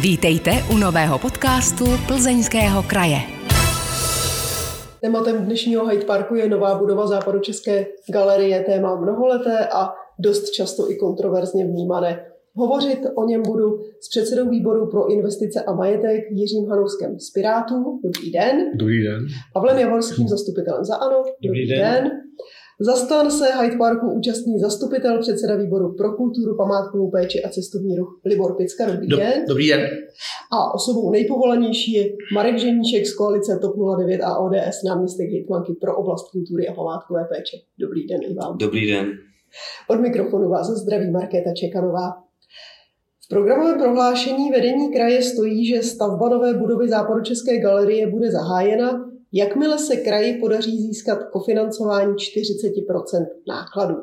Vítejte u nového podcastu Plzeňského kraje. Tématem dnešního Hyde Parku je nová budova západočeské galerie, téma mnoholeté a dost často i kontroverzně vnímané. Hovořit o něm budu s předsedou výboru pro investice a majetek Jiřím Hanouskem z Pirátů. Dobrý den. Dobrý den. Pavlem Javorským, zastupitelem za ANO. Dobrý, Dobrý den. den. Zastan se Hyde Parku účastní zastupitel předseda výboru pro kulturu, památkovou péči a cestovní ruch Libor Picka. Dobrý den. Dobrý den. A osobou nejpovolanější je Marek Ženíšek z koalice TOP 09 a ODS, náměstek hejtmanky pro oblast kultury a památkové péče. Dobrý den i vám. Dobrý den. Od mikrofonu vás zdraví Markéta Čekanová. V programovém prohlášení vedení kraje stojí, že stavba nové budovy Západočeské galerie bude zahájena jakmile se kraji podaří získat kofinancování 40% nákladů.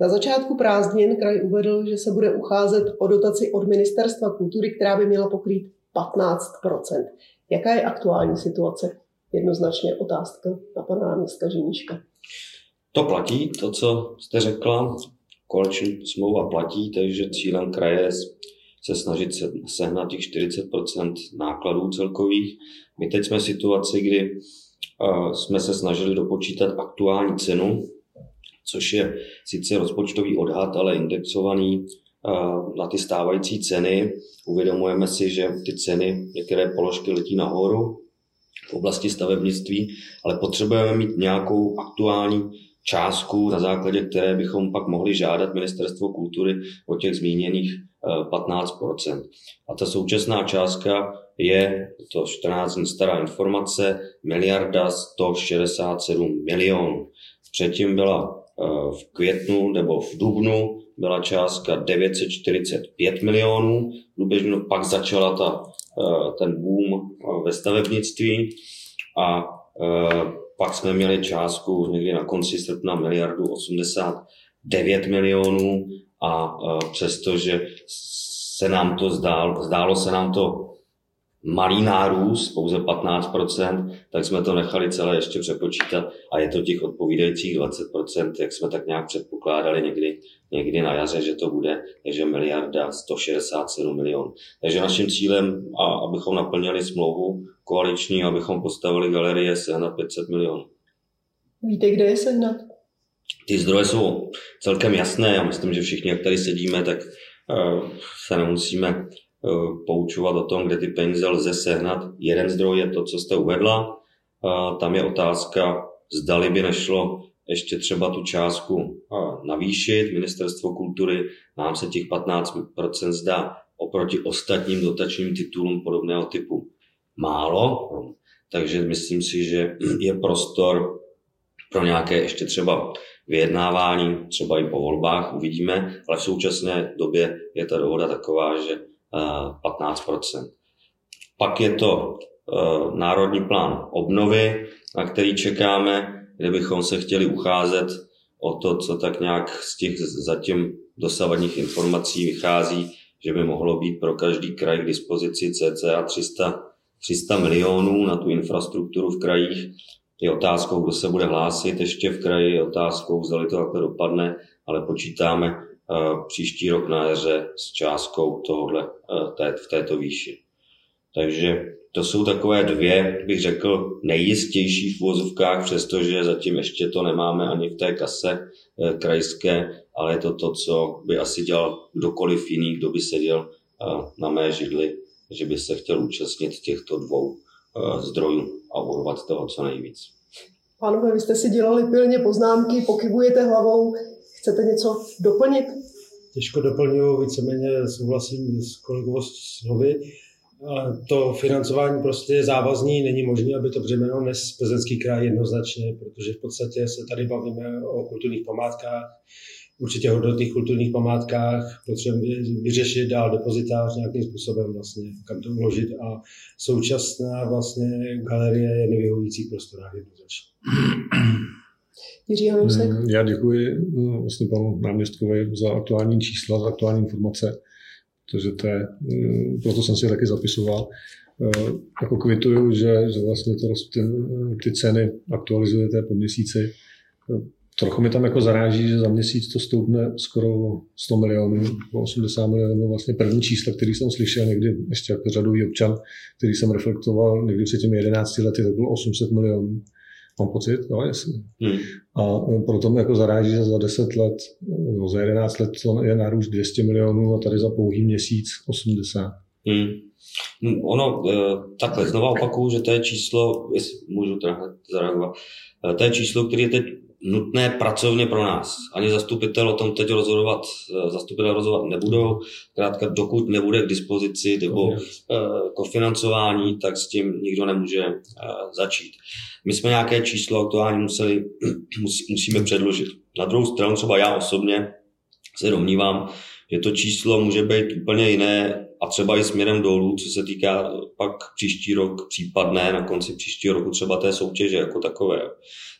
Na začátku prázdnin kraj uvedl, že se bude ucházet o dotaci od Ministerstva kultury, která by měla pokrýt 15% Jaká je aktuální situace? Jednoznačně otázka na pana náměstka Ženíška. To platí, to, co jste řekla, koleční smlouva platí, takže cílem kraje je se snažit sehnat těch 40% nákladů celkových. My teď jsme v situaci, kdy jsme se snažili dopočítat aktuální cenu, což je sice rozpočtový odhad, ale indexovaný na ty stávající ceny. Uvědomujeme si, že ty ceny, některé položky letí nahoru v oblasti stavebnictví, ale potřebujeme mít nějakou aktuální částku, na základě které bychom pak mohli žádat Ministerstvo kultury o těch zmíněných 15 A ta současná částka je, to 14 dní stará informace, miliarda 167 milionů. Předtím byla eh, v květnu nebo v dubnu byla částka 945 milionů. Průběžně pak začala ta, eh, ten boom eh, ve stavebnictví a pak jsme měli částku někdy na konci srpna miliardu 89 milionů a přestože se nám to zdálo, zdálo se nám to malý nárůst, pouze 15%, tak jsme to nechali celé ještě přepočítat a je to těch odpovídajících 20%, jak jsme tak nějak předpokládali někdy, někdy na jaře, že to bude, takže miliarda 167 milionů. Takže naším cílem, a abychom naplnili smlouvu koaliční, abychom postavili galerie, sehnat 500 milionů. Víte, kde je sehnat? Ty zdroje jsou celkem jasné. Já myslím, že všichni, jak tady sedíme, tak uh, se nemusíme Eh, poučovat o tom, kde ty peníze lze sehnat. Jeden zdroj je to, co jste uvedla. Tam je otázka, zdali by nešlo ještě třeba tu částku eh, navýšit. Ministerstvo kultury nám se těch 15% zdá oproti ostatním dotačním titulům podobného typu málo. Takže myslím si, že je prostor pro nějaké ještě třeba vyjednávání, třeba i po volbách, uvidíme, ale v současné době je ta dohoda taková, že 15% Pak je to eh, národní plán obnovy, na který čekáme, kde bychom se chtěli ucházet o to, co tak nějak z těch zatím dosavadních informací vychází, že by mohlo být pro každý kraj k dispozici cca 300, 300 milionů na tu infrastrukturu v krajích. Je otázkou, kdo se bude hlásit ještě v kraji, je otázkou, zda to takhle dopadne, ale počítáme příští rok na jaře s částkou tohohle, v této výši. Takže to jsou takové dvě, bych řekl, nejistější v vozovkách, přestože zatím ještě to nemáme ani v té kase e, krajské, ale je to to, co by asi dělal kdokoliv jiný, kdo by seděl na mé židli, že by se chtěl účastnit těchto dvou zdrojů a urvat toho co nejvíc. Pánové, vy jste si dělali pilně poznámky, pokyvujete hlavou. Chcete něco doplnit? Těžko doplňuji, víceméně souhlasím s kolegou slovy. To financování prostě je závazný, není možné, aby to břemeno nes Plzeňský kraj jednoznačně, protože v podstatě se tady bavíme o kulturních památkách, určitě hodnotných kulturních památkách, potřebujeme vyřešit dál depozitář nějakým způsobem vlastně, kam to uložit a současná vlastně galerie je nevyhovující prostorách jednoznačně. Jiří Hanousek? Mm, já děkuji mm, vlastně panu náměstkovi za aktuální čísla, za aktuální informace, protože to je, mm, proto jsem si taky zapisoval. Eh, jako kvituju, že, že vlastně to, ty, ty ceny aktualizujete po měsíci. Trochu mi tam jako zaráží, že za měsíc to stoupne skoro 100 milionů, 80 milionů, vlastně první čísla, který jsem slyšel někdy ještě jako řadový občan, který jsem reflektoval někdy před těmi 11 lety, tak bylo 800 milionů. Mám pocit, jo, jasně. Hmm. A proto mi jako zaráží, že za 10 let, no za 11 let to je nárůst 200 milionů a tady za pouhý měsíc 80. Hmm. Ono, eh, takhle, znovu opakuju, že to je číslo, jestli můžu teda zareagovat, eh, to je číslo, které je teď nutné pracovně pro nás. Ani zastupitel o tom teď rozhodovat, eh, zastupitel rozhodovat nebudou. Krátka, dokud nebude k dispozici nebo kofinancování, tak s tím nikdo nemůže začít. My jsme nějaké číslo aktuálně museli, musíme předložit. Na druhou stranu třeba já osobně se domnívám, že to číslo může být úplně jiné a třeba i směrem dolů, co se týká pak příští rok případné, na konci příštího roku třeba té soutěže jako takové.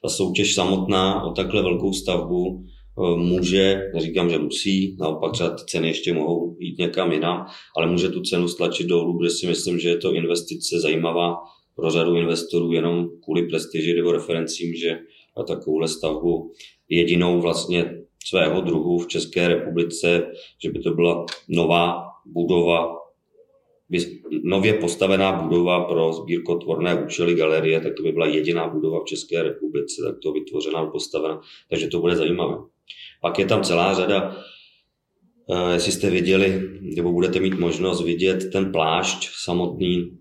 Ta soutěž samotná o takhle velkou stavbu eh, může, neříkám, že musí, naopak třeba ty ceny ještě mohou jít někam jinam, ale může tu cenu stlačit dolů, protože si myslím, že je to investice zajímavá pro řadu investorů jenom kvůli prestiži nebo referencím, že takovouhle stavbu jedinou vlastně svého druhu v České republice, že by to byla nová budova, nově postavená budova pro sbírkotvorné účely galerie, tak to by byla jediná budova v České republice, tak to vytvořená, postavená, takže to bude zajímavé. Pak je tam celá řada, eh, jestli jste viděli, nebo budete mít možnost vidět ten plášť samotný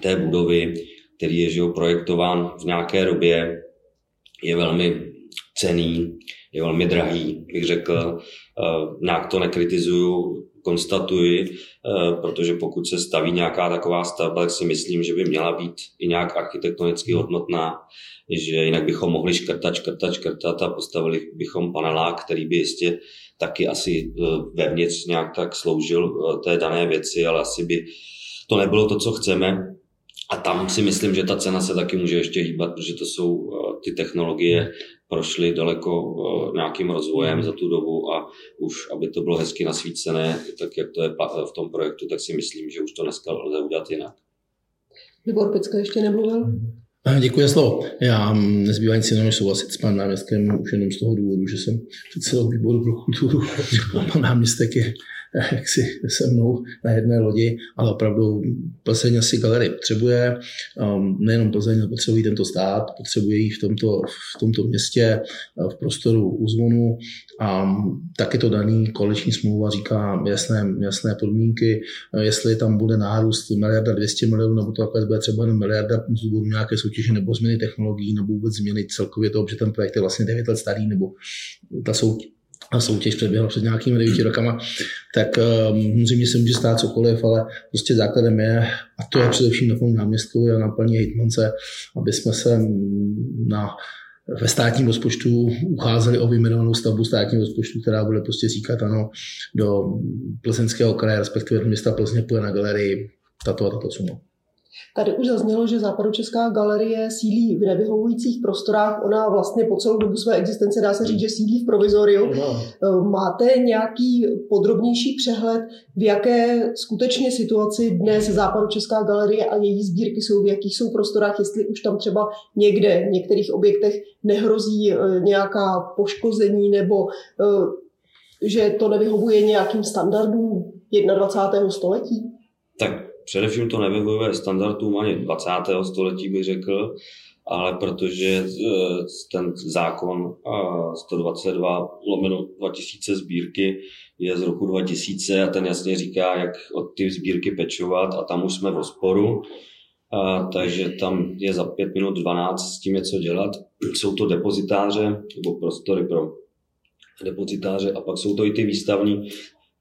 té budovy, který je že projektován v nějaké době, je velmi cený, je velmi drahý, bych řekl. Eh, nějak to nekritizuju, konstatuji, eh, protože pokud se staví nějaká taková stavba, tak si myslím, že by měla být i nějak architektonicky hodnotná, že jinak bychom mohli škrtat, škrtat, škrtat a postavili bychom panelák, který by jistě taky asi eh, vevnitř nějak tak sloužil té dané věci, ale asi by to nebylo to, co chceme. A tam si myslím, že ta cena se taky může ještě hýbat, protože to jsou ty technologie prošly daleko eh, nějakým rozvojem za tu dobu a už, aby to bylo hezky nasvícené, tak jak to je v tom projektu, tak si myslím, že už to dneska lze udělat jinak. Libor Pecka ještě nemluvil? Děkuji za slovo. Já nezbývá nic jiného, než souhlasit s panem náměstkem už jenom z toho důvodu, že jsem předsedou výboru pro kulturu a pan náměstek je jak si se mnou na jedné lodi, ale opravdu Plzeň asi galerii potřebuje. Um, nejenom Plzeň, ale potřebují tento stát, potřebuje ji v tomto, v tomto městě, uh, v prostoru úzvonu a um, taky to daný koaliční smlouva říká jasné, jasné podmínky, uh, jestli tam bude nárůst miliarda 200 milionů, nebo to takhle bude třeba jenom miliarda z důvodu nějaké soutěže nebo změny technologií, nebo vůbec změny celkově toho, že ten projekt je vlastně 9 let starý, nebo ta soutěž soutěž předběhla před nějakými devíti rokama, tak um, zřejmě se může stát cokoliv, ale prostě základem je, a to je především na tom náměstku a na plní hejtmance, aby jsme se na ve státním rozpočtu ucházeli o vyjmenovanou stavbu státního rozpočtu, která bude prostě říkat ano, do plzeňského kraje, respektive do města Plzně půjde na galerii tato a tato suma. Tady už zaznělo, že Západočeská galerie sídlí v nevyhovujících prostorách. Ona vlastně po celou dobu své existence dá se říct, že sídlí v provizoriu. No. Máte nějaký podrobnější přehled, v jaké skutečně situaci dnes Západočeská galerie a její sbírky jsou, v jakých jsou prostorách, jestli už tam třeba někde, v některých objektech nehrozí eh, nějaká poškození nebo eh, že to nevyhovuje nějakým standardům 21. století? Tak především to nevyhovuje standardům ani 20. století, bych řekl, ale protože e, ten zákon 122 lomeno 2000 sbírky je z roku 2000 a ten jasně říká, jak od ty sbírky pečovat a tam už jsme v rozporu. A, takže tam je za 5 minut 12 s tím něco dělat. Jsou to depozitáře nebo prostory pro depozitáře a pak jsou to i ty výstavní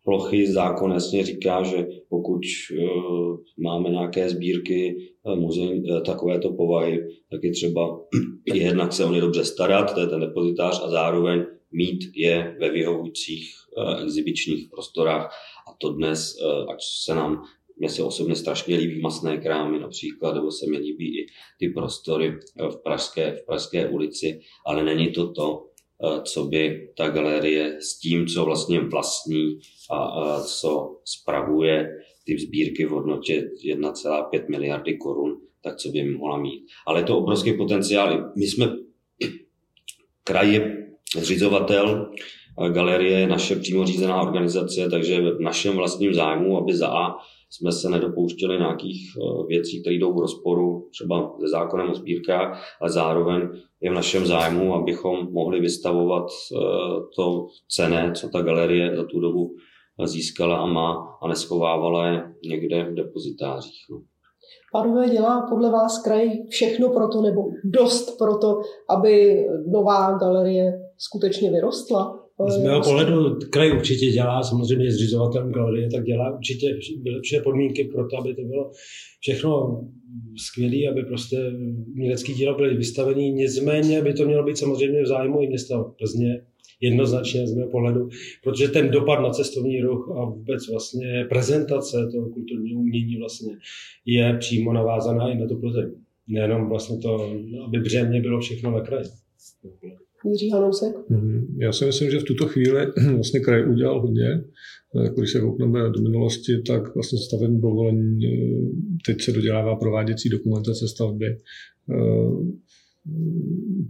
plochy. Zákon jasně říká, že pokud uh, máme nějaké sbírky uh, muzeí uh, takovéto povahy, tak je třeba jednak se o ně dobře starat, to je ten depozitář, a zároveň mít je ve vyhovujících exibičních prostorách. A to dnes, ať se nám mně se osobně strašně líbí masné krámy například, nebo se mi líbí i ty prostory v Pražské, v Pražské ulici, ale není to to, co by ta galerie s tím, co vlastně vlastní a, a co spravuje ty sbírky v hodnotě 1,5 miliardy korun, tak co by mohla mít. Ale je to obrovský potenciál. My jsme, kraj je zřizovatel galerie je naše přímo řízená organizace, takže v našem vlastním zájmu, aby za A jsme se nedopouštěli nějakých eh, věcí, které jdou v rozporu třeba se zákonem o sbírkách, ale zároveň je v našem zájmu, abychom mohli vystavovat eh, to cené, co ta galerie za tu dobu získala a má a neschovávala je někde v depozitářích. No. Dělá podle vás kraj všechno pro to, nebo dost pro to, aby nová galerie skutečně vyrostla? Z mého pohledu kraj určitě dělá, samozřejmě zřizovatelem galerie, tak dělá určitě vylepšuje podmínky pro to, aby to bylo všechno skvělé, aby prostě umělecký díla byly vystavený. Nicméně by to mělo být samozřejmě v zájmu i města Plzně, jednoznačně z mého pohledu, protože ten dopad na cestovní ruch a vůbec vlastně prezentace toho kulturního umění vlastně je přímo navázaná i na tu Plzeň. Nejenom vlastně to, aby břemě bylo všechno na kraji. Jiří Hanousek? Mhm. Já si myslím, že v tuto chvíli vlastně kraj udělal hodně. Když se koukneme do minulosti, tak vlastně stavební povolení, eh, teď se dodělává prováděcí dokumentace stavby. Eh,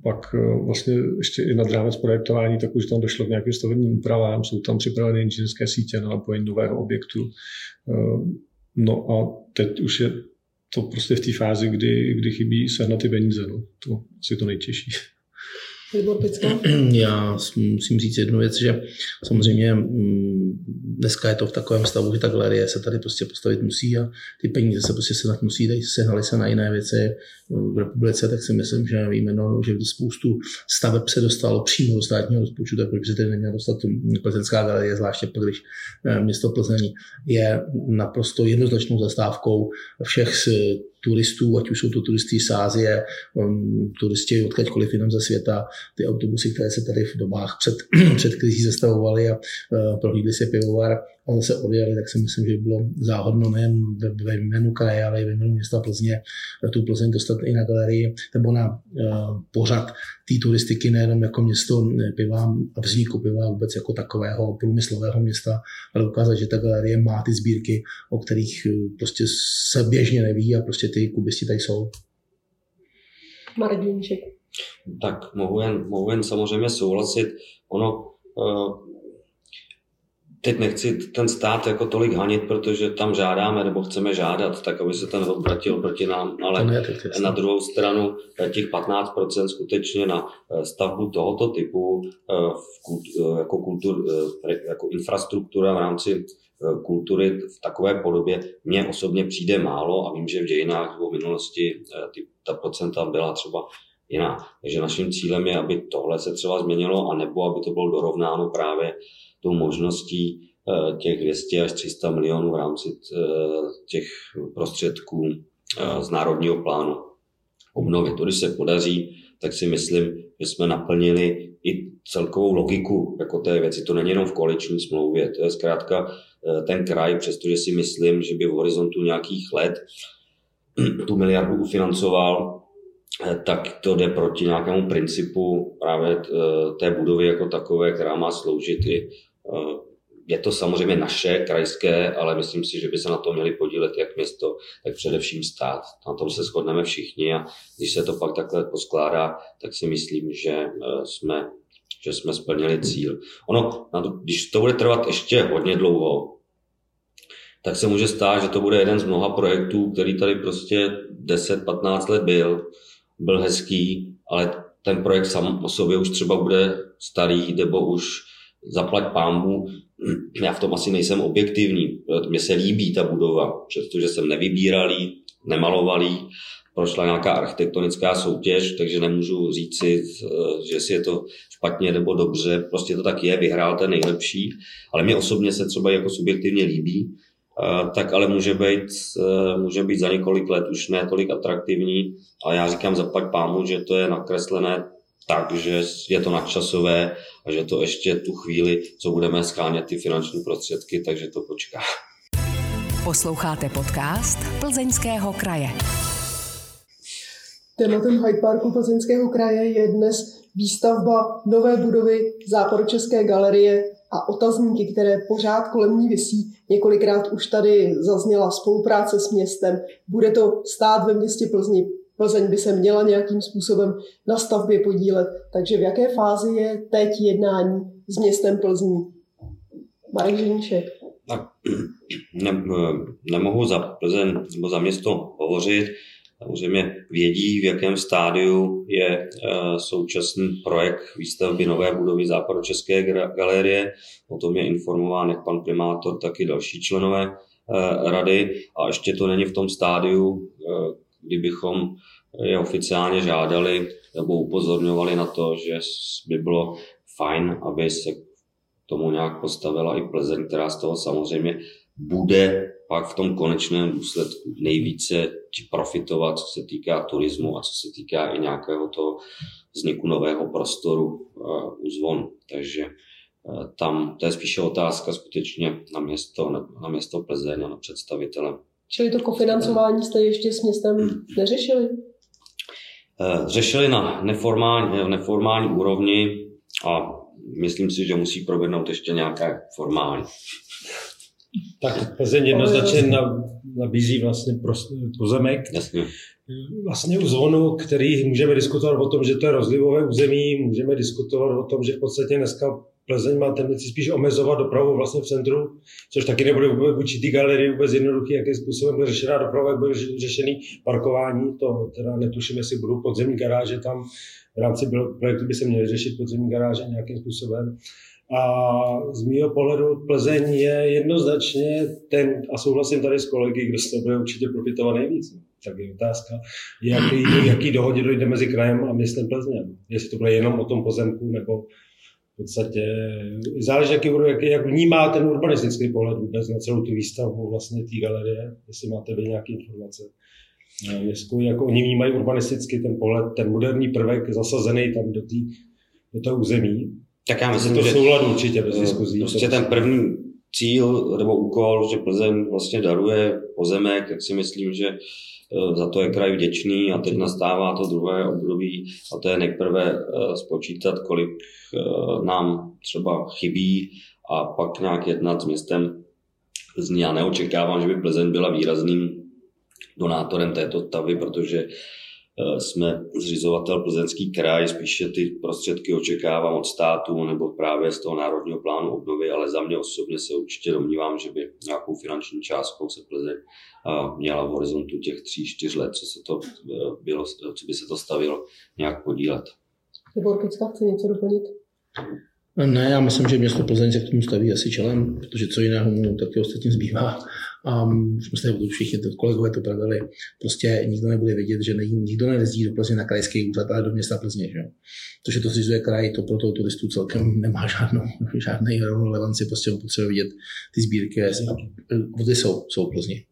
pak eh, vlastně ještě i nad rámec projektování, tak už tam došlo k nějakým stavebním úpravám, jsou tam připraveny inženýrské sítě na napojení nového objektu. No a teď už je to prostě v té fázi, kdy, kdy chybí sehnat ty peníze. No. To asi to nejtěžší. Já musím říct jednu věc, že samozřejmě mm, dneska je to v takovém stavu, že ta galerie se tady prostě postavit musí a ty peníze se prostě sehnat musí, tady sehnali se na jiné věci v republice, tak si myslím, že víme, no, že spoustu staveb se dostalo přímo do státního rozpočtu, tak proč by se tedy neměla dostat plzeňská galerie, zvláště když eh, město Plzeň je naprosto jednoznačnou zastávkou všech turistů, ať už jsou to turisty z Ázie, um, turisti odkaďkoliv jinam ze světa, ty autobusy, které se tady v dobách před, před krizí zastavovaly a uh, prohlídli si pivovar a zase odjeli, tak si myslím, že by bylo záhodno nejen ve, ve jménu kraje, ale i ve jménu města Plzně tu Plzeň dostat i na galerii nebo na uh, pořad té turistiky nejenom jako město piva a vzniku piva vůbec jako takového průmyslového města, ale ukázat, že ta galerie má ty sbírky, o kterých uh, prostě se běžně neví a prostě ty kubisti tady jsou. Marek Tak mohu jen, mohu jen samozřejmě souhlasit. Ono, uh, teď nechci ten stát jako tolik hanit, protože tam žádáme nebo chceme žádat, tak aby se ten obratil proti nám, ale na druhou stranu eh, těch 15% skutečně na eh, stavbu tohoto typu v, jako, kultur, jako infrastruktura v rámci kultury v takové podobě mně osobně přijde málo a vím, že v dějinách v minulosti ty, ta procenta byla třeba jiná. Takže naším cílem je, aby tohle se třeba změnilo, anebo aby to bylo dorovnáno právě tou možností eh, těch 200 až 300 milionů v rámci eh, těch prostředků eh, z Národního plánu obnovy. To, když se podaří, tak si myslím, že jsme naplnili i celkovou logiku jako té věci. To není jenom v koaliční smlouvě, to je zkrátka ten kraj, přestože si myslím, že by v horizontu nějakých let tu miliardu ufinancoval, tak to jde proti nějakému principu právě té budovy jako takové, která má sloužit i Eh, je to samozřejmě naše, krajské, ale myslím si, že by se na to měli podílet jak město, tak především stát. Na tom se shodneme všichni a když se to pak takhle poskládá, tak si myslím, že eh, jsme, že jsme splnili cíl. Ono, když to bude trvat ještě hodně dlouho, tak se může stát, že to bude jeden z mnoha projektů, který tady prostě 10-15 let byl, byl hezký, ale ten projekt sám o sobě už třeba bude starý, nebo už zaplať pámbu, já v tom asi nejsem objektivní. Mně se líbí ta budova, přestože jsem nevybíral jí, nemaloval jí, prošla nějaká architektonická soutěž, takže nemůžu říci, že si je to špatně nebo dobře, prostě to tak je, vyhrál ten nejlepší, ale mě osobně se třeba jako subjektivně líbí, tak ale může být, může být za několik let už ne tolik atraktivní, ale já říkám zaplať pámu, že to je nakreslené tak, že je to nadčasové a že to ještě tu chvíli, co budeme skánět ty finanční prostředky, takže to počká. Posloucháte podcast Plzeňského kraje. Tématem Hyde Parku Plzeňského kraje je dnes výstavba nové budovy Západočeské galerie a otazníky, které pořád kolem ní visí. Několikrát už tady zazněla spolupráce s městem. Bude to stát ve městě Plzni Plzeň by se měla nějakým způsobem na stavbě podílet. Takže v jaké fázi je teď jednání s městem Plzní? Marek Ženíšek. Tak ne, nemohu za Plzeň nebo za město hovořit. Samozřejmě vědí, v jakém stádiu je eh, současný projekt výstavby nové budovy Západočeské galerie. O tom je informován jak pan primátor, tak i další členové eh, rady. A ještě to není v tom stádiu, eh, kdybychom je oficiálně žádali nebo upozorňovali na to, že by bylo fajn, aby se tomu nějak postavila i Plzeň, která z toho samozřejmě bude pak v tom konečném důsledku nejvíce profitovat, co se týká turismu a co se týká i nějakého toho vzniku nového prostoru uh, u zvon. Takže uh, tam to je spíše otázka skutečně na město, na, na město Plzeň a na představitele. Čili to kofinancování jste ještě s městem neřešili? Uh, řešili na neformální, neformální úrovni a myslím si, že musí proběhnout ještě nějaké formální. Tak Plzeň jednoznačně nabízí vlastně pozemek. Jasně. Vlastně u zvonu, který můžeme diskutovat o tom, že to je rozlivové území, můžeme diskutovat o tom, že v podstatě dneska Plzeň má tendenci spíš omezovat dopravu vlastně v centru, což taky nebude vůči té galerii vůbec jednoduchý, jakým způsobem bude řešená doprava, jak bude řešený parkování, to teda netuším, jestli budou podzemní garáže tam v rámci projektu by se měly řešit podzemní garáže nějakým způsobem. A z mého pohledu Plzeň je jednoznačně ten, a souhlasím tady s kolegy, kdo z toho bude určitě profitovat nejvíc. Tak je otázka, jaký, jaký dohodě dojde mezi krajem a městem Plzně. Jestli to bude jenom o tom pozemku, nebo v podstatě záleží, jaký, jak, jak vnímá ten urbanistický pohled vůbec na celou tu výstavu vlastně té galerie, jestli máte vy nějaké informace. Městku, jako oni vnímají urbanisticky ten pohled, ten moderní prvek zasazený tam do, tý, do toho území, tak já myslím, to že souladu určitě bez eh, diskuzí. Prostě ten první cíl nebo úkol, že Plzeň vlastně daruje pozemek, tak si myslím, že eh, za to je kraj vděčný a teď nastává to druhé období a to je nejprve eh, spočítat, kolik nám třeba chybí a pak nějak jednat s městem Plzní. Já neočekávám, že by Plzeň byla výrazným donátorem této stavy, protože Eh, jsme zřizovatel Plzeňský kraj, spíše ty prostředky očekávám od státu nebo právě z toho Národního plánu obnovy, ale za mě osobně se určitě domnívám, že by nějakou finanční částkou se Plzeň eh, měla v horizontu těch tří, čtyř let, co, se to eh, bylo, co by se to stavilo, nějak podílet. Libor Kicka chce něco doplnit? Ne, já myslím, že město Plzeň se k tomu staví asi čelem, protože co jiného mu taky ostatně zbývá. A už jsme se všichni to, kolegové to pravili. Prostě nikdo nebude vědět, že ne, nikdo nejezdí do Plzně na krajský úřad, ale do města Plzně. Že? To, že to zřizuje kraj, to pro toho turistu celkem nemá žádnou, žádný relevanci. Prostě potřebuje vidět ty sbírky. Vody jsou, jsou Plzni.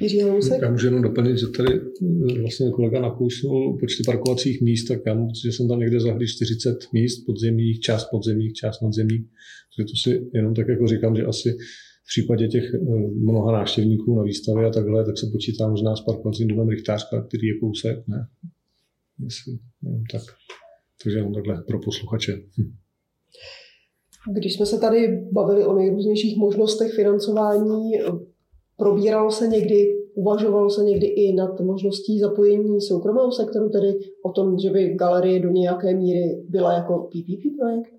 Jiří Halousek? Já můžu jenom doplnit, že tady eh, vlastně kolega nakousnul počty parkovacích míst, tak já mám že jsem tam někde zahli 40 míst podzemních, část podzemních, část nadzemních. Takže to si jenom tak jako říkám, že asi v případě těch eh, mnoha návštěvníků na výstavě a takhle, tak se počítá možná s parkovacím domem Richtářka, který je kousek, ne? Jestli, no, tak. Takže jenom takhle pro posluchače. Hm. Když jsme se tady bavili o nejrůznějších možnostech financování, Probíralo se někdy, uvažovalo se někdy i nad možností zapojení soukromého sektoru, tedy o tom, že by galerie do nějaké míry byla jako PPP projekt?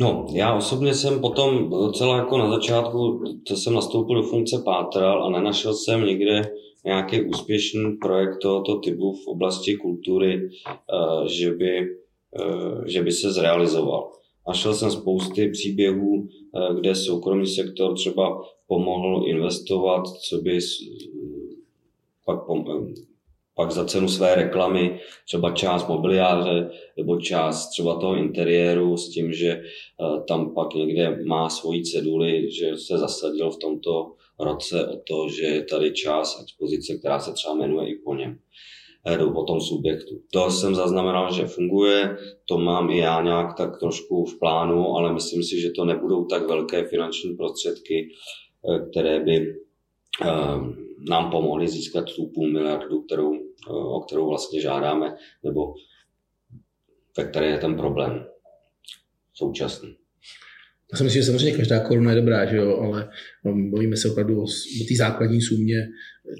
No, já osobně jsem potom docela jako na začátku, co jsem nastoupil do funkce, pátral a nenašel jsem někde nějaký úspěšný projekt tohoto typu v oblasti kultury, eh, že by, eh, že by se zrealizoval. Našel jsem spousty příběhů, eh, kde soukromý sektor třeba pomohl investovat, co by pak, pak za cenu své reklamy, třeba část mobiliáře nebo část třeba toho interiéru s tím, že eh, tam pak někde má svoji ceduli, že se zasadil v tomto roce o to, že je tady část expozice, která se třeba jmenuje i po něm o tom subjektu. To jsem zaznamenal, že funguje, to mám i já nějak tak trošku v plánu, ale myslím si, že to nebudou tak velké finanční prostředky, eh, které by eh, nám pomohly získat tu půl miliardu, kterou, o kterou vlastně žádáme, nebo ve které je ten problém současný. Já si myslím, že samozřejmě každá koruna je dobrá, že jo, ale no, bavíme se opravdu o, o té základní sumě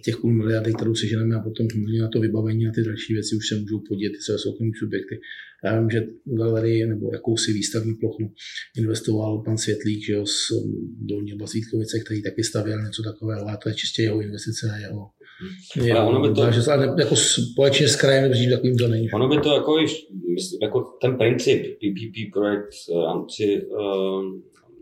těch půl miliardy, kterou seženeme a potom samozřejmě na to vybavení a ty další věci už se můžou podívat ty své soukromí subjekty. Já vím, že galerii nebo jakousi výstavní plochu investoval pan Světlík že jo, z Dolní Basvítkovice, který taky stavěl něco takového, ale to je čistě jeho investice a jeho je, ale ono by to, že se jako společně s krajem nebo takovým to není. Ono by to jako, jako ten princip PPP projekt v rámci uh,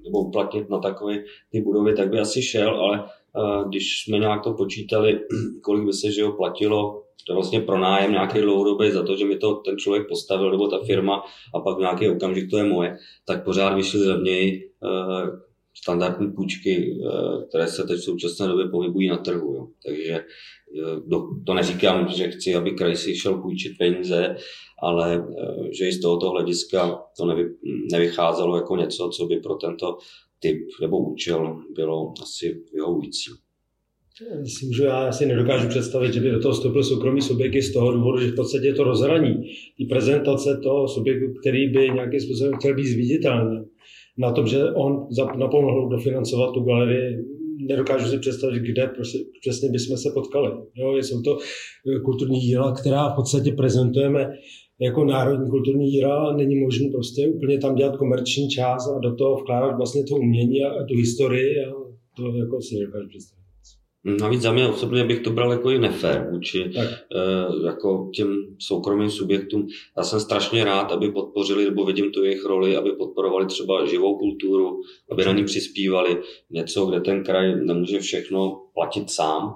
nebo uplatnit na takové ty budovy, tak by asi šel, ale uh, když jsme nějak to počítali, kolik by se že ho platilo to vlastně pronájem nějaký dlouhodobý za to, že mi to ten člověk postavil nebo ta firma a pak nějaký okamžik to je moje, tak pořád vyšly levněji standardní půjčky, uh, které se teď v současné době pohybují na trhu. Jo. Takže uh, to neříkám, že chci, aby kraj si šel půjčit peníze, ale že i z tohoto hlediska to nevy, nevycházelo jako něco, co by pro tento typ nebo účel bylo asi vyhovující. Myslím, že já si nedokážu představit, že by do toho vstoupil soukromý subjekt z toho důvodu, že v podstatě je to rozhraní. Ty prezentace toho subjektu, který by nějakým způsobem chtěl být zviditelný, na tom, že on napomohl dofinancovat tu galerii, nedokážu si představit, kde přesně bychom se potkali. Jo, jsou to kulturní díla, která v podstatě prezentujeme jako národní kulturní díla není možné prostě úplně tam dělat komerční část a do toho vkládat vlastně to umění a tu historii a to jako si nedokážu představit. Navíc za mě osobně bych to bral jako i nefér vůči uh, jako těm soukromým subjektům. Já jsem strašně rád, aby podpořili, nebo vidím tu jejich roli, aby podporovali třeba živou kulturu, aby na ní přispívali něco, kde ten kraj nemůže všechno platit sám,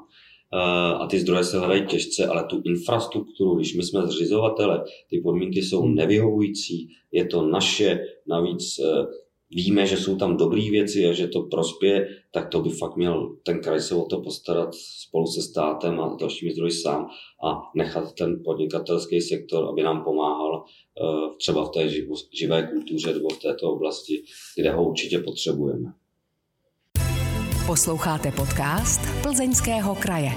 a ty zdroje se hledají těžce, ale tu infrastrukturu, když my jsme zřizovatele, ty podmínky jsou hmm. nevyhovující, je to naše, navíc e, víme, že jsou tam dobré věci a že to prospěje, tak to by fakt měl ten kraj se o to postarat spolu se státem a dalšími zdroji sám a nechat ten podnikatelský sektor, aby nám pomáhal e, třeba v té živé kultuře nebo v této oblasti, kde ho určitě potřebujeme. Posloucháte podcast Plzeňského kraje.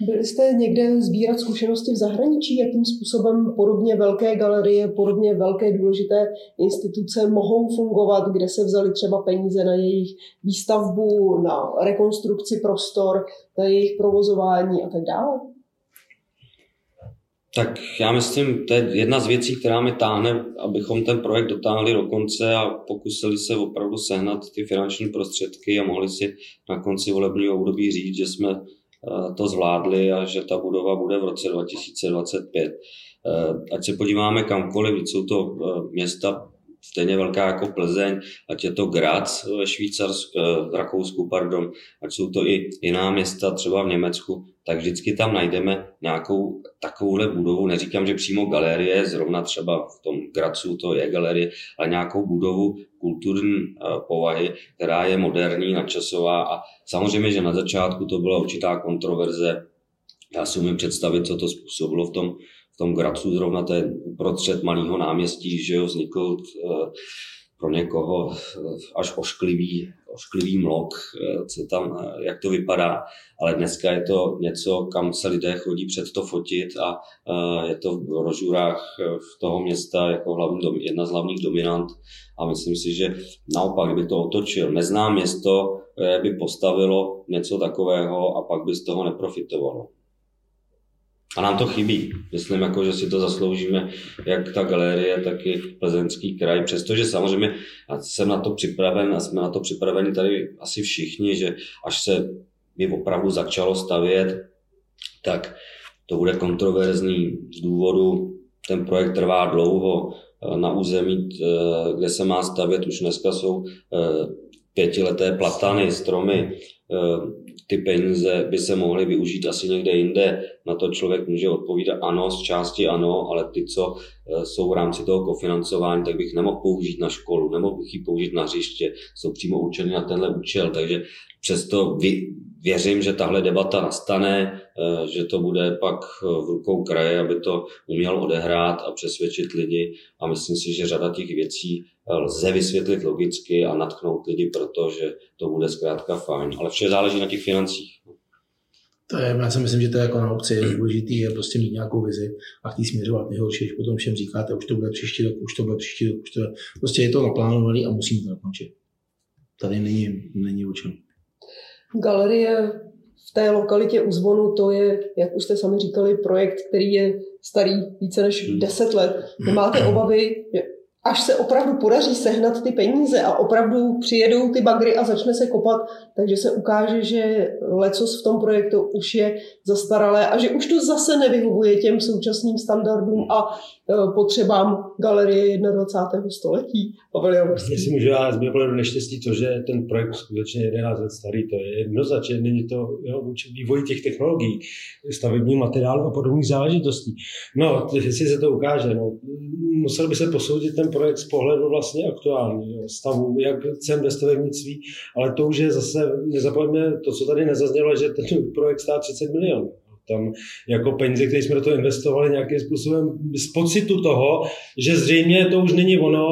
Byli jste někde sbírat zkušenosti v zahraničí, jakým způsobem podobně velké galerie, podobně velké důležité instituce mohou fungovat, kde se vzali třeba peníze na jejich výstavbu, na rekonstrukci prostor, na jejich provozování a tak dále? Tak já myslím, to je jedna z věcí, která mi táhne, abychom ten projekt dotáhli do konce a pokusili se opravdu sehnat ty finanční prostředky a mohli si na konci volebního období říct, že jsme to zvládli a že ta budova bude v roce 2025. Eh, ať se podíváme kamkoliv, jsou to eh, města stejně velká jako Plzeň, ať je to Graz ve Švýcarsku, v Rakousku, pardon, ať jsou to i jiná města, třeba v Německu, tak vždycky tam najdeme nějakou takovouhle budovu. Neříkám, že přímo galerie, zrovna třeba v tom Gracu to je galerie, ale nějakou budovu kulturní eh, povahy, která je moderní, nadčasová a samozřejmě, že na začátku to byla určitá kontroverze. Já si umím představit, co to způsobilo v tom, tom Gracu, zrovna ten uprostřed malého náměstí, že jo, vznikl eh, pro někoho eh, až ošklivý, ošklivý mlok, eh, co tam, jak to vypadá, ale dneska je to něco, kam se lidé chodí před to fotit a je to v rožurách v toho města jako hlavní, jedna z hlavních dominant. A myslím si, že naopak, kdyby to otočil, neznám město, by postavilo něco takového a pak by z toho neprofitovalo. A nám to chybí. Myslím, jako, že si to zasloužíme, jak ta galerie, tak i plzeňský kraj. Přestože samozřejmě jsem na to připraven a jsme na to připraveni tady asi všichni, že až se by opravdu začalo stavět, tak to bude kontroverzní z důvodu, ten projekt trvá dlouho, na území, kde se má stavět, už dneska jsou eh, pětileté platany, stromy, eh, ty peníze by se mohly využít asi někde jinde. Na to člověk může odpovídat ano, z části ano, ale ty, co e, jsou v rámci toho kofinancování, tak bych nemohl použít na školu, nemohl bych ji použít na hřiště, jsou přímo určeny na tenhle účel, takže přesto věřím, že tahle debata nastane, e, že to bude pak v rukou kraje, aby to uměl odehrát a přesvědčit lidi a myslím si, že řada těch věcí lze vysvětlit logicky a natknout lidi, protože to bude zkrátka fajn. Ale vše záleží na těch financích. To je, já si myslím, že to je jako na obci je důležitý, je prostě mít nějakou vizi a chtít směřovat nejhorší, když potom všem říkáte, už to bude příští rok, už to bude příští rok, už to bude. Prostě je to naplánované a musíme to dokončit. Tady není, není o čem. Galerie v té lokalitě u Zvonu, to je, jak už jste sami říkali, projekt, který je starý více než 10 let. Nemáte obavy, až se opravdu podaří sehnat ty peníze a opravdu přijedou ty bagry a začne se kopat, takže se ukáže, že lecos v tom projektu už je zastaralé a že už to zase nevyhovuje těm současným standardům a e, potřebám galerie 21. století. Pavel Javorský. Myslím, že já z mého neštěstí to, že ten projekt skutečně 11 let starý, to je jednoznačně, není to jo, vývoj těch technologií, stavební materiálu a podobných záležitostí. No, jestli se to ukáže, no, musel by se posoudit ten projekt z pohledu vlastně aktuální stavu, jak cen ve stavebnictví, ale to už je zase, nezapomeňme to, co tady nezaznělo, že ten projekt stál 30 milionů tam jako peníze, které jsme do toho investovali nějakým způsobem z pocitu toho, že zřejmě to už není ono,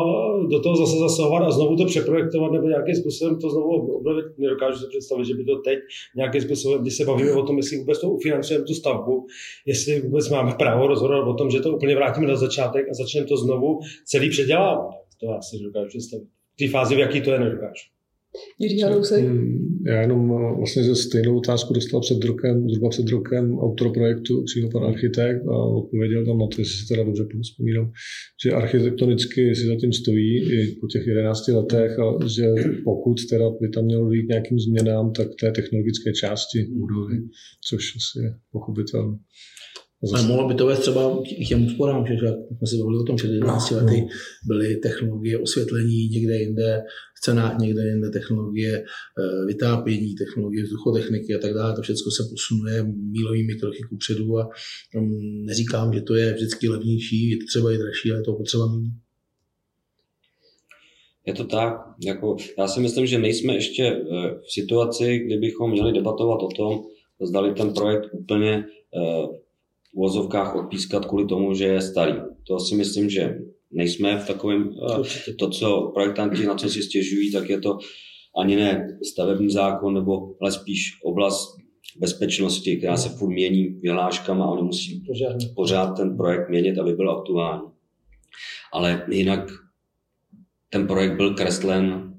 do toho zase zasahovat a znovu to přeprojektovat nebo nějakým způsobem to znovu obnovit. Nedokážu si představit, že by to teď nějakým způsobem, když se bavíme o tom, jestli vůbec to ufinancujeme tu stavbu, jestli vůbec máme právo rozhodovat o tom, že to úplně vrátíme na začátek a začneme to znovu celý předělávat. To já si dokážu představit. V té fázi, v jaký to je, nedokážu. Jiří Hanousek? Hmm, já jenom eh, vlastně ze stejnou otázku dostal před rokem, zhruba před rokem autor projektu, přímo pan architekt a odpověděl tam na to, jestli si teda dobře vzpomínám, že architektonicky si zatím stojí i po těch 11 letech a že pokud teda by tam mělo být nějakým změnám, tak té technologické části budovy, což asi je pochopitelné. Ale mohlo by to vést třeba k těm úsporám, že jsme si bavili o tom, že 11 no. lety byly technologie osvětlení někde jinde, v cenách někde jinde, technologie eh, vytápění, technologie vzduchotechniky a tak dále. To všechno se posunuje mílovými kroky kupředu a mm, neříkám, že to je vždycky levnější, je to třeba i dražší, ale je to potřeba mít. Je to tak. Jako, já si myslím, že nejsme ještě eh, v situaci, kdybychom měli debatovat o tom, zdali ten projekt úplně uvozovkách odpískat kvůli tomu, že je starý. To si myslím, že nejsme v takovém, eh, to, co projektanti na co si stěžují, tak je to ani ne stavební zákon, nebo ale spíš oblast bezpečnosti, která se furt mění vyhláškama a oni musí pořád ten projekt měnit, aby byl aktuální. Ale jinak ten projekt byl kreslen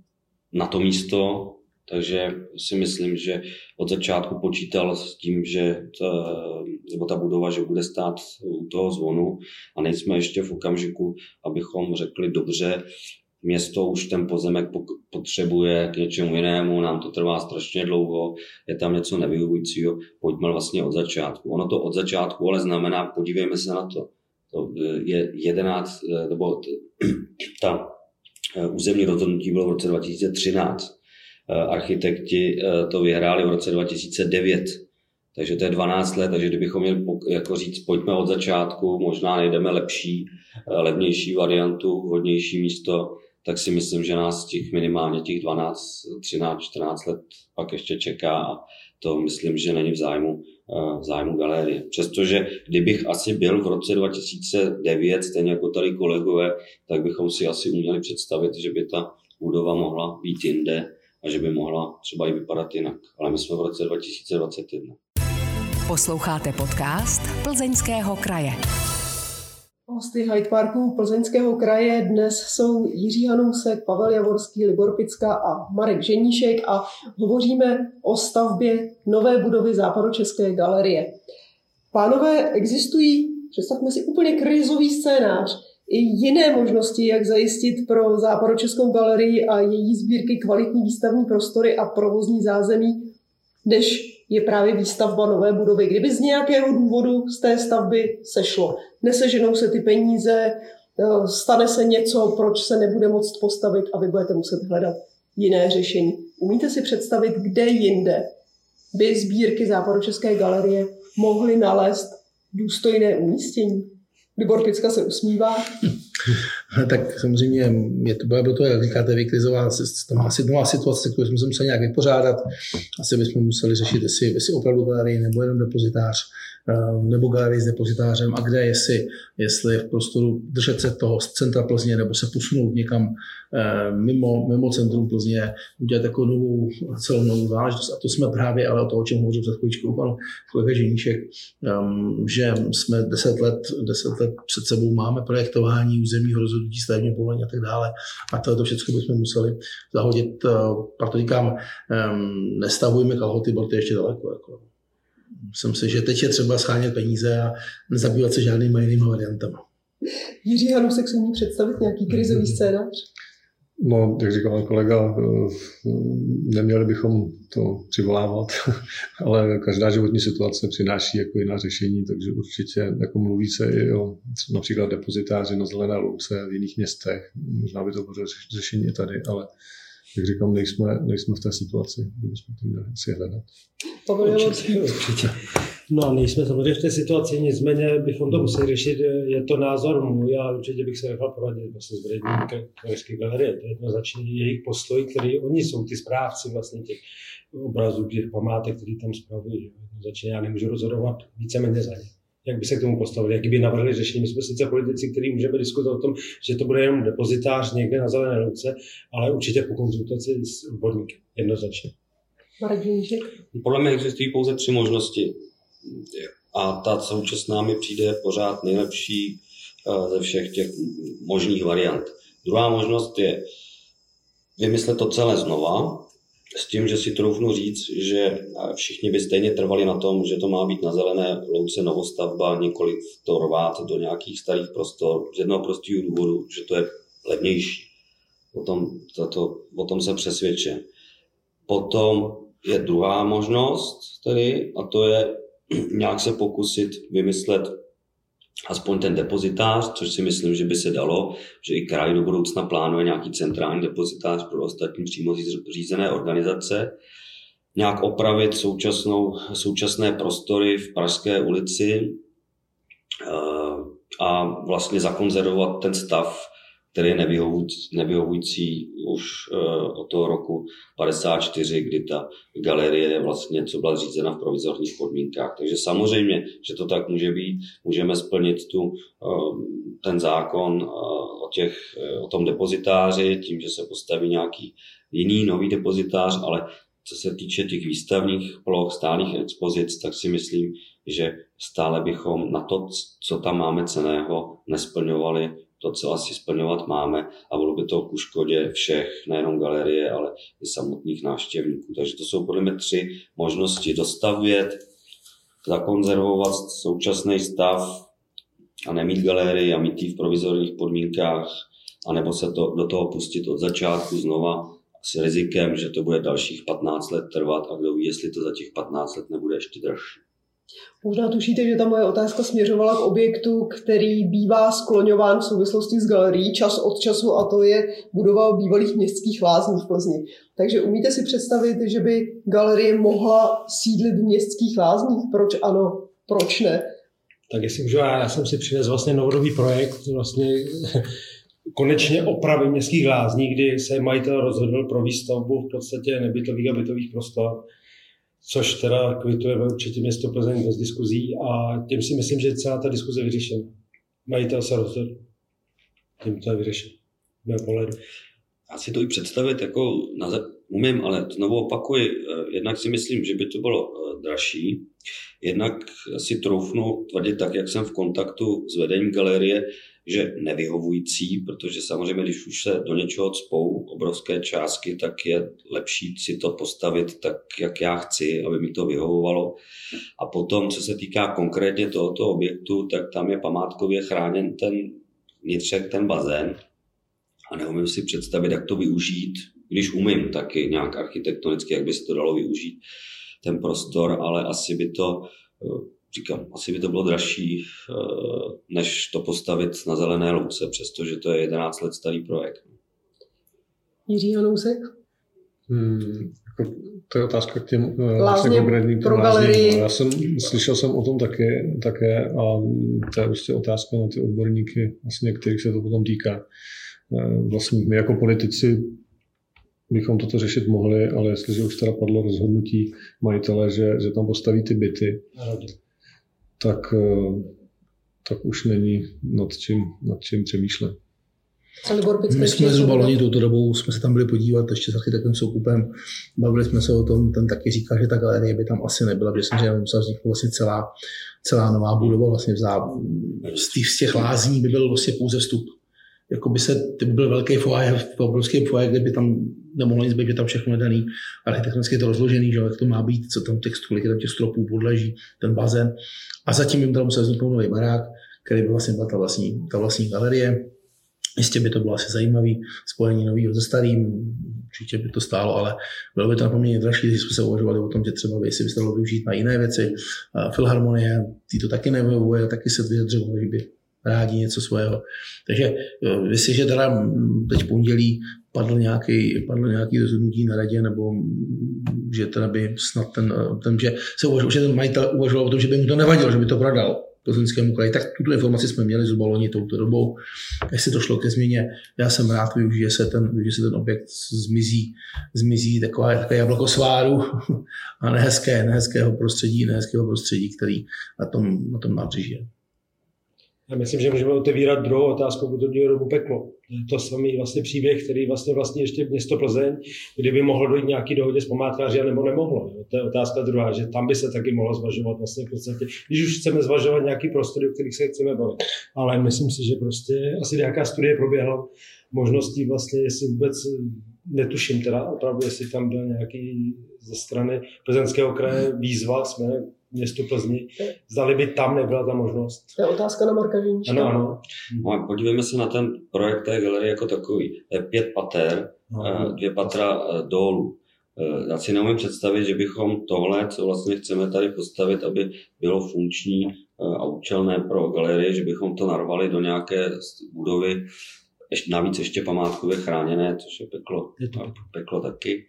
na to místo, takže si myslím, že od začátku počítal s tím, že ta, nebo ta budova, že bude stát u toho zvonu a nejsme ještě v okamžiku, abychom řekli dobře, město už ten pozemek potřebuje k něčemu jinému, nám to trvá strašně dlouho, je tam něco nevyhovujícího, pojďme vlastně od začátku. Ono to od začátku ale znamená, podívejme se na to, to je 11, nebo ta územní rozhodnutí bylo v roce 2013 Eh, architekti eh, to vyhráli v roce 2009. Takže to je 12 let, takže kdybychom měli jako říct, pojďme od začátku, možná najdeme lepší, eh, levnější variantu, hodnější místo, tak si myslím, že nás těch minimálně těch 12, 13, 14 let pak ještě čeká a to myslím, že není v zájmu, v zájmu galerie. Přestože kdybych asi byl v roce 2009, stejně jako tady kolegové, tak bychom si asi uměli představit, že by ta budova mohla být jinde, a že by mohla třeba i vypadat jinak. Ale my jsme v roce 2021. Posloucháte podcast Plzeňského kraje. Hosty Hyde Parku Plzeňského kraje dnes jsou Jiří Hanousek, Pavel Javorský, Libor Picka a Marek Ženíšek a hovoříme o stavbě nové budovy Západočeské galerie. Pánové, existují, představme si úplně krizový scénář, i jiné možnosti, jak zajistit pro Západočeskou galerii a její sbírky kvalitní výstavní prostory a provozní zázemí, než je právě výstavba nové budovy. Kdyby z nějakého důvodu z té stavby sešlo, neseženou se ty peníze, eh, stane se něco, proč se nebude moct postavit a vy budete muset hledat jiné řešení. Umíte si představit, kde jinde by sbírky Západočeské galerie mohly nalézt důstojné umístění? Libor Picka se usmívá. tak samozřejmě je to, bylo to, jak říkáte, vykrizová nová situace, kterou jsme se museli nějak vypořádat. Asi bychom museli řešit, jestli, jestli opravdu galerii nebo jenom depozitář. Nebo galerii s depozitářem a kde, jestli, jestli v prostoru držet se toho z centra Plzně nebo se posunout někam mimo, mimo centrum Plzně, udělat jako novou, celou novou záležitost. A to jsme právě, ale o to, o čem hovořil před chvíličkou pan kolega Ženíšek, um, že jsme deset let, deset let před sebou máme projektování územního rozhodnutí stavebního povolení a tak dále. A to, to všechno bychom museli zahodit. Proto říkám, nestavujme kalhoty, protože to ještě daleko. Jako. Myslím si, že teď je třeba schánět peníze a nezabývat se žádnými jinými variantami. Jiří Hanusek se umí představit nějaký krizový scénář? No, jak říkal kolega, eh, neměli bychom to přivolávat, ale každá životní situace přináší jako jiná řešení, takže určitě jako mluví se i o například depozitáři na Zelené louce v jiných městech. Možná by to bylo řešení i tady, ale jak říkám, nejsme, nejsme v té situaci, kdybychom to měli si hledat. Určitě, určitě. No, nejsme samozřejmě v té situaci, nicméně bychom to museli řešit. Je to názor můj já určitě bych se nechal poradit vlastně s vedením Krajské galerie. To je jednoznačně jejich postoj, který oni jsou ty správci vlastně těch obrazů, těch památek, který tam spravují. Jednoznačně já nemůžu rozhodovat víceméně za ně jak by se k tomu postavili, jaký by navrhli řešení. My jsme sice politici, kteří můžeme diskutovat o tom, že to bude jenom depozitář někde na zelené louce, ale určitě po konzultaci s odborníky, jednoznačně. Podle mě existují pouze tři možnosti a ta současná mi přijde pořád nejlepší eh, ze všech těch možných variant. Druhá možnost je vymyslet to celé znova, s tím, že si troufnu říct, že všichni by stejně trvali na tom, že to má být na zelené louce novostavba, nikoli to rvát do nějakých starých prostor, z jednoho prostého důvodu, že to je levnější. O tom, to, o tom jsem přesvědčen. Potom je druhá možnost tedy, a to je nějak se pokusit vymyslet aspoň ten depozitář, což si myslím, že by se dalo, že i kraj do budoucna plánuje nějaký centrální depozitář pro ostatní přímo řízené organizace, nějak opravit současnou, současné prostory v Pražské ulici eh, a vlastně zakonzervovat ten stav, který je nevyhovující, nevyhovující už uh, od toho roku 54, kdy ta galerie vlastně, co byla zřízena v provizorních podmínkách. Takže samozřejmě, že to tak může být, můžeme splnit tu, uh, ten zákon uh, o, těch, uh, o tom depozitáři, tím, že se postaví nějaký jiný nový depozitář, ale co se týče těch výstavních ploch, stálých expozic, tak si myslím, že stále bychom na to, co tam máme ceného, nesplňovali co asi splňovat máme a bylo by to ku škodě všech, nejenom galerie, ale i samotných návštěvníků. Takže to jsou podle mě tři možnosti. Dostavět, zakonzervovat současný stav a nemít galerii a mít ji v provizorních podmínkách, anebo se to, do toho pustit od začátku znova s rizikem, že to bude dalších 15 let trvat a kdo ví, jestli to za těch 15 let nebude ještě dražší. Možná tušíte, že ta moje otázka směřovala k objektu, který bývá skloňován v souvislosti s galerií čas od času a to je budova bývalých městských lázní v Plzni. Takže umíte si představit, že by galerie mohla sídlit v městských lázních? Proč ano, proč ne? Tak jestli můžu, já jsem si přinesl vlastně novodobý projekt, vlastně konečně opravy městských lázní, kdy se majitel rozhodl pro výstavbu v podstatě nebytových a bytových prostor což teda kvituje určitě město Plzeň bez diskuzí a tím si myslím, že celá ta diskuze vyřešena. Majitel se rozhodl. Tím to je vyřešeno. Já si to i představit jako na, umím, ale znovu opakuji, eh, jednak si myslím, že by to bylo eh, dražší, jednak si troufnu tvrdit tak, jak jsem v kontaktu s vedením galerie, že nevyhovující, protože samozřejmě, když už se do něčeho cpou obrovské částky, tak je lepší si to postavit tak, jak já chci, aby mi to vyhovovalo. A potom, co se týká konkrétně tohoto objektu, tak tam je památkově chráněn ten vnitřek, ten bazén. A neumím si představit, jak to využít, když umím taky nějak architektonicky, jak by se to dalo využít, ten prostor, ale asi by to říkám, asi by to bylo dražší, eh, než to postavit na zelené louce, přestože to je 11 let starý projekt. Jiří Hanousek? Hmm, jako, to je otázka k těm eh, vlastně Lázně konkrétním pro galerii. Já jsem, slyšel jsem o tom také, také a to je prostě otázka na ty odborníky, vlastně, kterých se to potom týká. Eh, vlastně my jako politici bychom toto řešit mohli, ale jestliže už teda padlo rozhodnutí majitele, že, že tam postaví ty byty, tak, eh, tak už není nad čím, nad čím přemýšlet. My jsme zhruba loni touto dobou, jsme se tam byli podívat ještě s architektem Soukupem, bavili jsme se o tom, ten taky říká, že ta galerie by tam asi nebyla, protože jsem, že musela vzniknout vlastně celá, celá nová budova vlastně v zá, z těch lázní by byl vlastně pouze vstup. Jako by se, by byl velký foyer, obrovský foyer, kde by tam nemohlo nic být, že tam všechno je daný, architektonicky je to rozložený, že jak to má být, co tam těch, kolik je tam těch stropů, podleží, ten bazén. A zatím jim tam musel vzniknout nový barák, který by vlastně ta vlastní, ta vlastní galerie Jistě by to bylo asi zajímavé spojení nového se starým, určitě by to stálo, ale bylo by to poměrně dražší, když jsme se uvažovali o tom, že třeba by si by se dalo využít na jiné věci. Filharmonie, ty to taky nevyhovuje, taky se vyjadřovali, že by rádi něco svého. Takže že teda teď pondělí padl nějaký, padl nějaký rozhodnutí na radě, nebo že teda by snad ten, ten že se uvažoval, že ten majitel uvažoval o tom, že by mu to nevadilo, že by to prodal plzeňskému kraji. Tak tuto informaci jsme měli zhruba loni touto dobou. Jestli to šlo ke změně, já jsem rád, využije se ten, využije se ten objekt, zmizí, zmizí taková, takové jablko sváru a nehezké, nehezkého prostředí, nehezkého prostředí, který na tom, na tom nábřeží je. Já myslím, že můžeme otevírat druhou otázku kulturního dobu peklo. To samý vlastně příběh, který vlastně vlastně ještě město Plzeň, kdyby mohlo dojít nějaký dohodě s památkáři, nebo nemohlo. To je otázka druhá, že tam by se taky mohlo zvažovat vlastně v podstatě, když už chceme zvažovat nějaký prostory, o kterých se chceme bavit. Ale myslím si, že prostě asi nějaká studie proběhla možností vlastně, jestli vůbec netuším teda opravdu, jestli tam byl nějaký ze strany plzeňského kraje výzva, jsme městu Plzni, zdali by tam nebyla ta možnost. To je otázka na Marka Ženíčka. Ano, ano. No, podívejme se na ten projekt té galerie jako takový. To je pět pater, no. dvě patra eh, dolů. Eh, já si neumím představit, že bychom tohle, co vlastně chceme tady postavit, aby bylo funkční a účelné pro galerii, že bychom to narvali do nějaké budovy, ještě, navíc ještě památkově chráněné, což je peklo, je to peklo taky.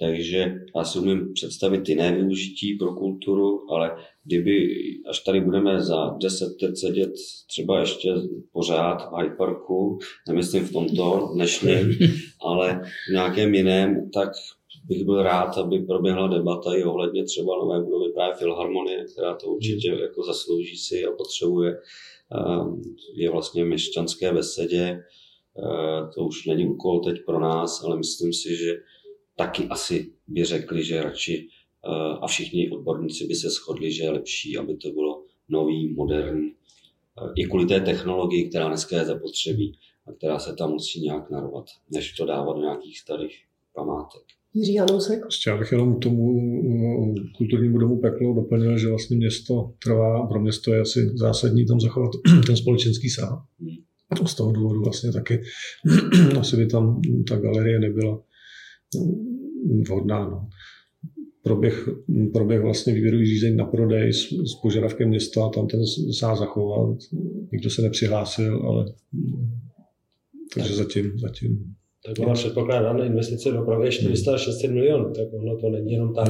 Takže já si umím představit jiné využití pro kulturu, ale kdyby, až tady budeme za 10 let sedět třeba ještě pořád v Hyde Parku, nemyslím v tomto dnešním, ale v nějakém jiném, tak bych byl rád, aby proběhla debata i ohledně třeba nové budovy právě Filharmonie, která to určitě jako zaslouží si a potřebuje. Ehm, je vlastně měšťanské besedě, ehm, to už není úkol teď pro nás, ale myslím si, že taky asi by řekli, že radši eh, a všichni odborníci by se shodli, že je lepší, aby to bylo nový, moderní, eh, i kvůli té technologii, která dneska je zapotřebí a která se tam musí nějak narvat, než to dávat do nějakých starých památek. Jiří Hanousek? Ještě já bych jenom tomu eh, kulturnímu domu Peklo doplnil, že vlastně město trvá, pro město je asi zásadní tam zachovat ten společenský sál. Hmm. Z toho důvodu vlastně taky asi by tam ta galerie nebyla vhodná. No. Proběh, proběh vlastně výběrový řízení na prodej s, s požadavkem města, tam ten sál zachovat. Nikdo se nepřihlásil, ale takže zatím, zatím tak má předpokládané investice do pravě 400-600 milionů, tak ono to není jenom tak.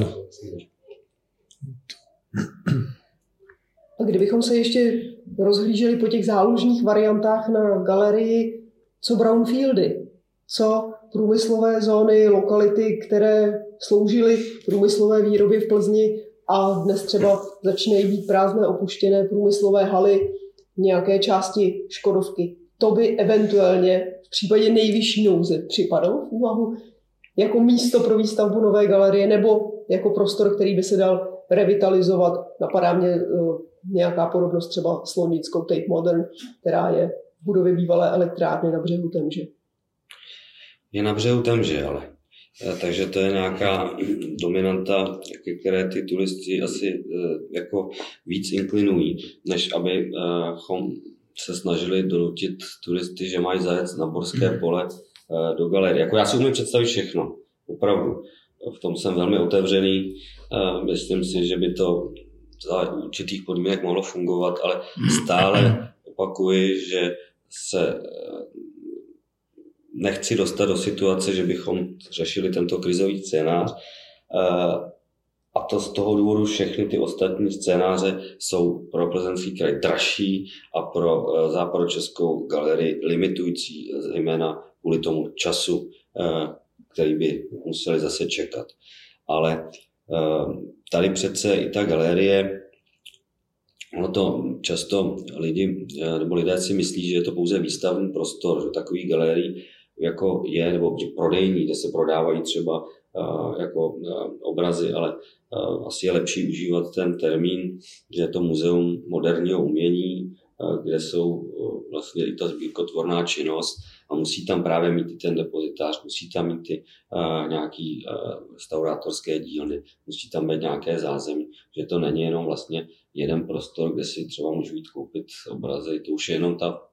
A kdybychom se ještě rozhlíželi po těch zálužních variantách na galerii, co brownfieldy, co průmyslové zóny, lokality, které sloužily průmyslové výrobě v Plzni a dnes třeba začínají být prázdné opuštěné průmyslové haly nějaké části Škodovky. To by eventuálně v případě nejvyšší nouze připadalo v úvahu jako místo pro výstavbu nové galerie nebo jako prostor, který by se dal revitalizovat. Napadá mě uh, nějaká podobnost třeba s londýnskou Tate Modern, která je v budově bývalé elektrárny na břehu Temže je na břehu Temže, ale. Eh, takže to je nějaká dominanta, ke které ty turisty asi eh, jako víc inklinují, než abychom se snažili donutit turisty, že mají zajet na Borské mhm. pole eh, do galerie. Jako já si umím představit všechno, opravdu. V tom jsem velmi otevřený. Myslím si, že by to za určitých podmínek mohlo fungovat, ale stále opakuji, že se nechci dostat do situace, že bychom řešili tento krizový scénář. Eh, a to z toho důvodu všechny ty ostatní scénáře jsou pro plzeňský kraj dražší a pro eh, západočeskou galerii limitující, zejména kvůli tomu času, eh, který by museli zase čekat. Ale tady přece i ta galerie Ono to často lidi, nebo lidé si myslí, že je to pouze výstavní prostor, že takový galerii jako je, nebo prodejní, kde se prodávají třeba jako obrazy, ale asi je lepší užívat ten termín, že je to muzeum moderního umění, kde jsou vlastně i ta sbírkotvorná činnost a musí tam právě mít i ten depozitář, musí tam mít ty uh, nějaký restaurátorské dílny, musí tam být nějaké zázemí, že to není jenom vlastně jeden prostor, kde si třeba můžu jít koupit obrazy, to už je jenom ta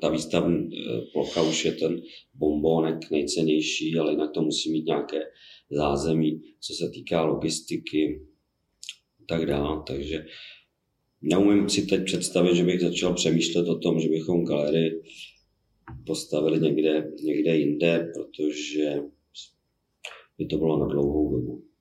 ta výstavní plocha už je ten bombonek nejcennější, ale jinak to musí mít nějaké zázemí, co se týká logistiky a tak dále. Takže neumím si teď představit, že bych začal přemýšlet o tom, že bychom galerii postavili někde, někde jinde, protože by to bylo na dlouhou dobu.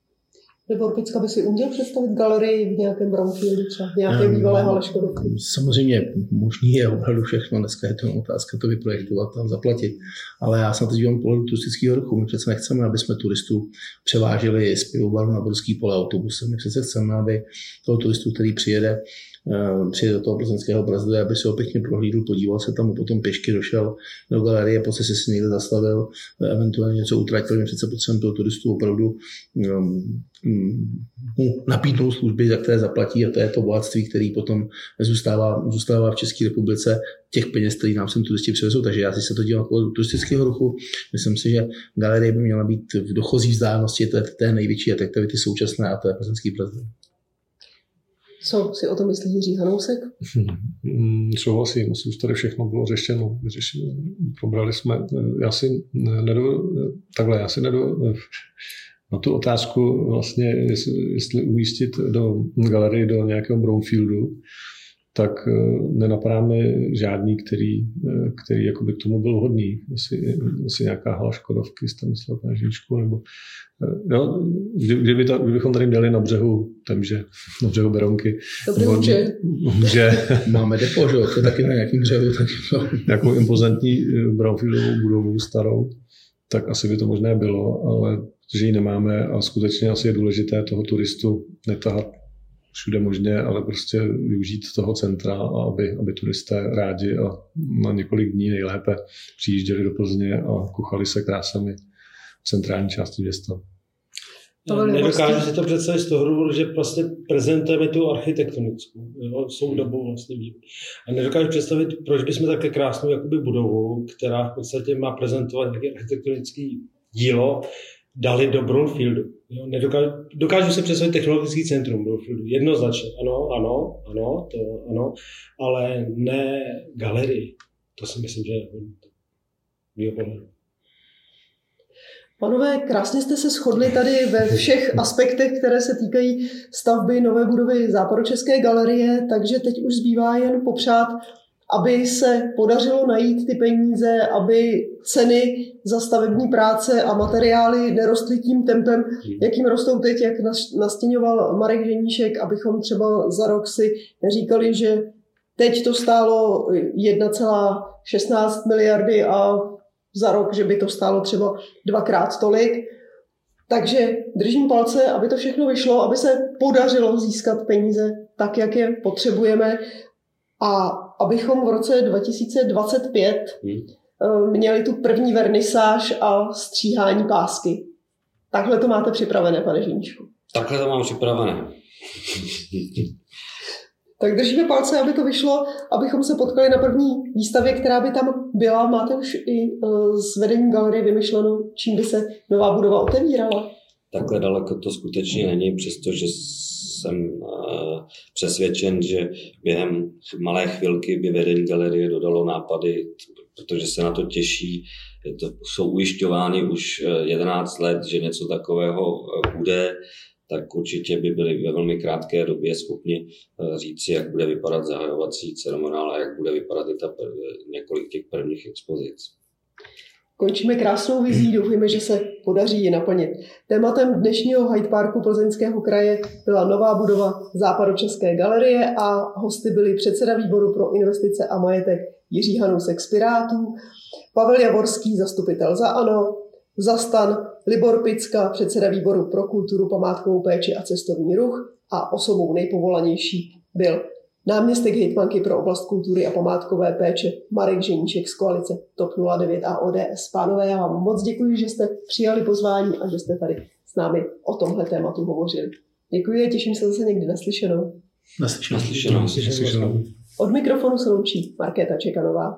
Nebo Picka by si uměl představit galerii v nějakém brownfieldu, třeba v nějaké um, bývalé hale Škodovky? Samozřejmě možný je opravdu všechno. Dneska je to otázka to vyprojektovat a zaplatit. Ale já se na to dívám pohledu turistického ruchu. My přece nechceme, aby jsme turistů převáželi z pivovaru na Borský pole autobusem. My přece chceme, aby toho turistu, který přijede, Eh, přijde do toho plzeňského brazdu, aby si ho pěkně prohlídl, podíval se tam, potom pěšky došel do galerie, po se si někde zastavil, eh, eventuálně něco utratil, my přece potřebujeme toho turistu opravdu um, mu nabídnout služby, za které zaplatí a to je to bohatství, který potom zůstává, zůstává v České republice těch peněz, které nám sem turisti přivezou. Takže já si se to dělám jako turistického ruchu. Myslím si, že galerie by měla být v dochozí vzdálenosti té, té největší atraktivity současné a to je plzeňský prezident. Co si o tom myslí Jiří Hanousek? Hmm, souhlasím, už tady všechno bylo řešeno. řešeno. Probrali jsme, já si nedo, takhle, já si nedo, na tu otázku vlastně, jestli, jestli umístit do galerie do nějakého brownfieldu, tak eh, nenapadáme žádný, který, eh, který jakoby k tomu byl hodný. Jestli, jestli nějaká hala Škodovky, jste myslel na Žíčku, nebo eh, jo, kdyby to, kdybychom tady měli na břehu Temže, na břehu Beronky. Dobrý může. může. Máme depo, že to taky na nějakým břehu. Taky to. Nějakou impozantní brownfieldovou budovu starou, tak asi by to možné bylo, ale že ji nemáme a skutečně asi je důležité toho turistu netahat všude možně, ale prostě využít toho centra, a aby, aby turisté rádi a na několik dní nejlépe přijížděli do Plzně a kuchali se krásami v centrální části města. Nedokážu si to představit z toho důvodu, že prostě prezentujeme tu architektonickou, jo, jsou dobou vlastně vývoj. A nedokážu představit, proč bychom také krásnou jakoby budovu, která v podstatě má prezentovat nějaký architektonický dílo, dali do Brownfieldu. Jo, nedokážu, dokážu si představit technologický centrum Brownfieldu. Jednoznačně, ano, ano, ano, to ano, ale ne galerii. To si myslím, že je pohledu. Panové, krásně jste se shodli tady ve všech aspektech, které se týkají stavby nové budovy Západočeské galerie, takže teď už zbývá jen popřát aby se podařilo najít ty peníze, aby ceny za stavební práce a materiály nerostly tím tempem, jakým rostou teď, jak nastěňoval Marek Ženíšek, abychom třeba za rok si neříkali, že teď to stálo 1,16 miliardy a za rok, že by to stálo třeba dvakrát tolik. Takže držím palce, aby to všechno vyšlo, aby se podařilo získat peníze tak, jak je potřebujeme a abychom v roce 2025 hmm. Eh, měli tu první vernisáž a stříhání pásky. Takhle to máte připravené, pane Žiničku. Takhle to mám připravené. tak držíme palce, aby to vyšlo, abychom se potkali na první výstavě, která by tam byla. Máte už i eh, z vedení galerie vymyšleno, čím by se nová budova otevírala? Takhle daleko to skutečně není, přestože jsem eh, přesvědčen, že během malé chvilky by vedení galerie dodalo nápady, protože se na to těší. To jsou ujišťovány už 11 eh, let, že něco takového eh, bude, tak určitě by byli ve velmi krátké době schopni říci, jak bude vypadat zahajovací ceremoniál a jak bude vypadat i ta několik těch prvních expozic. Končíme krásnou vizí, doufujeme, že se podaří ji naplnit. Tématem dnešního Hyde Parku Plzeňského kraje byla nová budova Západočeské galerie a hosty byli předseda výboru pro investice a majetek Jiří Hanusek z Pirátů, Pavel Javorský, zastupitel za ANO, Zastan, Libor Picka, předseda výboru pro kulturu, památkovou péči a cestovní ruch a osobou nejpovolanější byl náměstek hejtmanky pro oblast kultury a památkové péče Marek Ženíček z koalice TOP 09 a ODS. Pánové, já vám moc děkuji, že jste přijali pozvání a že jste tady s námi o tomhle tématu hovořili. Děkuji a těším se zase někdy naslyšenou. Naslyšenou. Naslyšenou. Naslyšenou. Od mikrofonu se loučí Markéta Čekanová.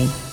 Valley.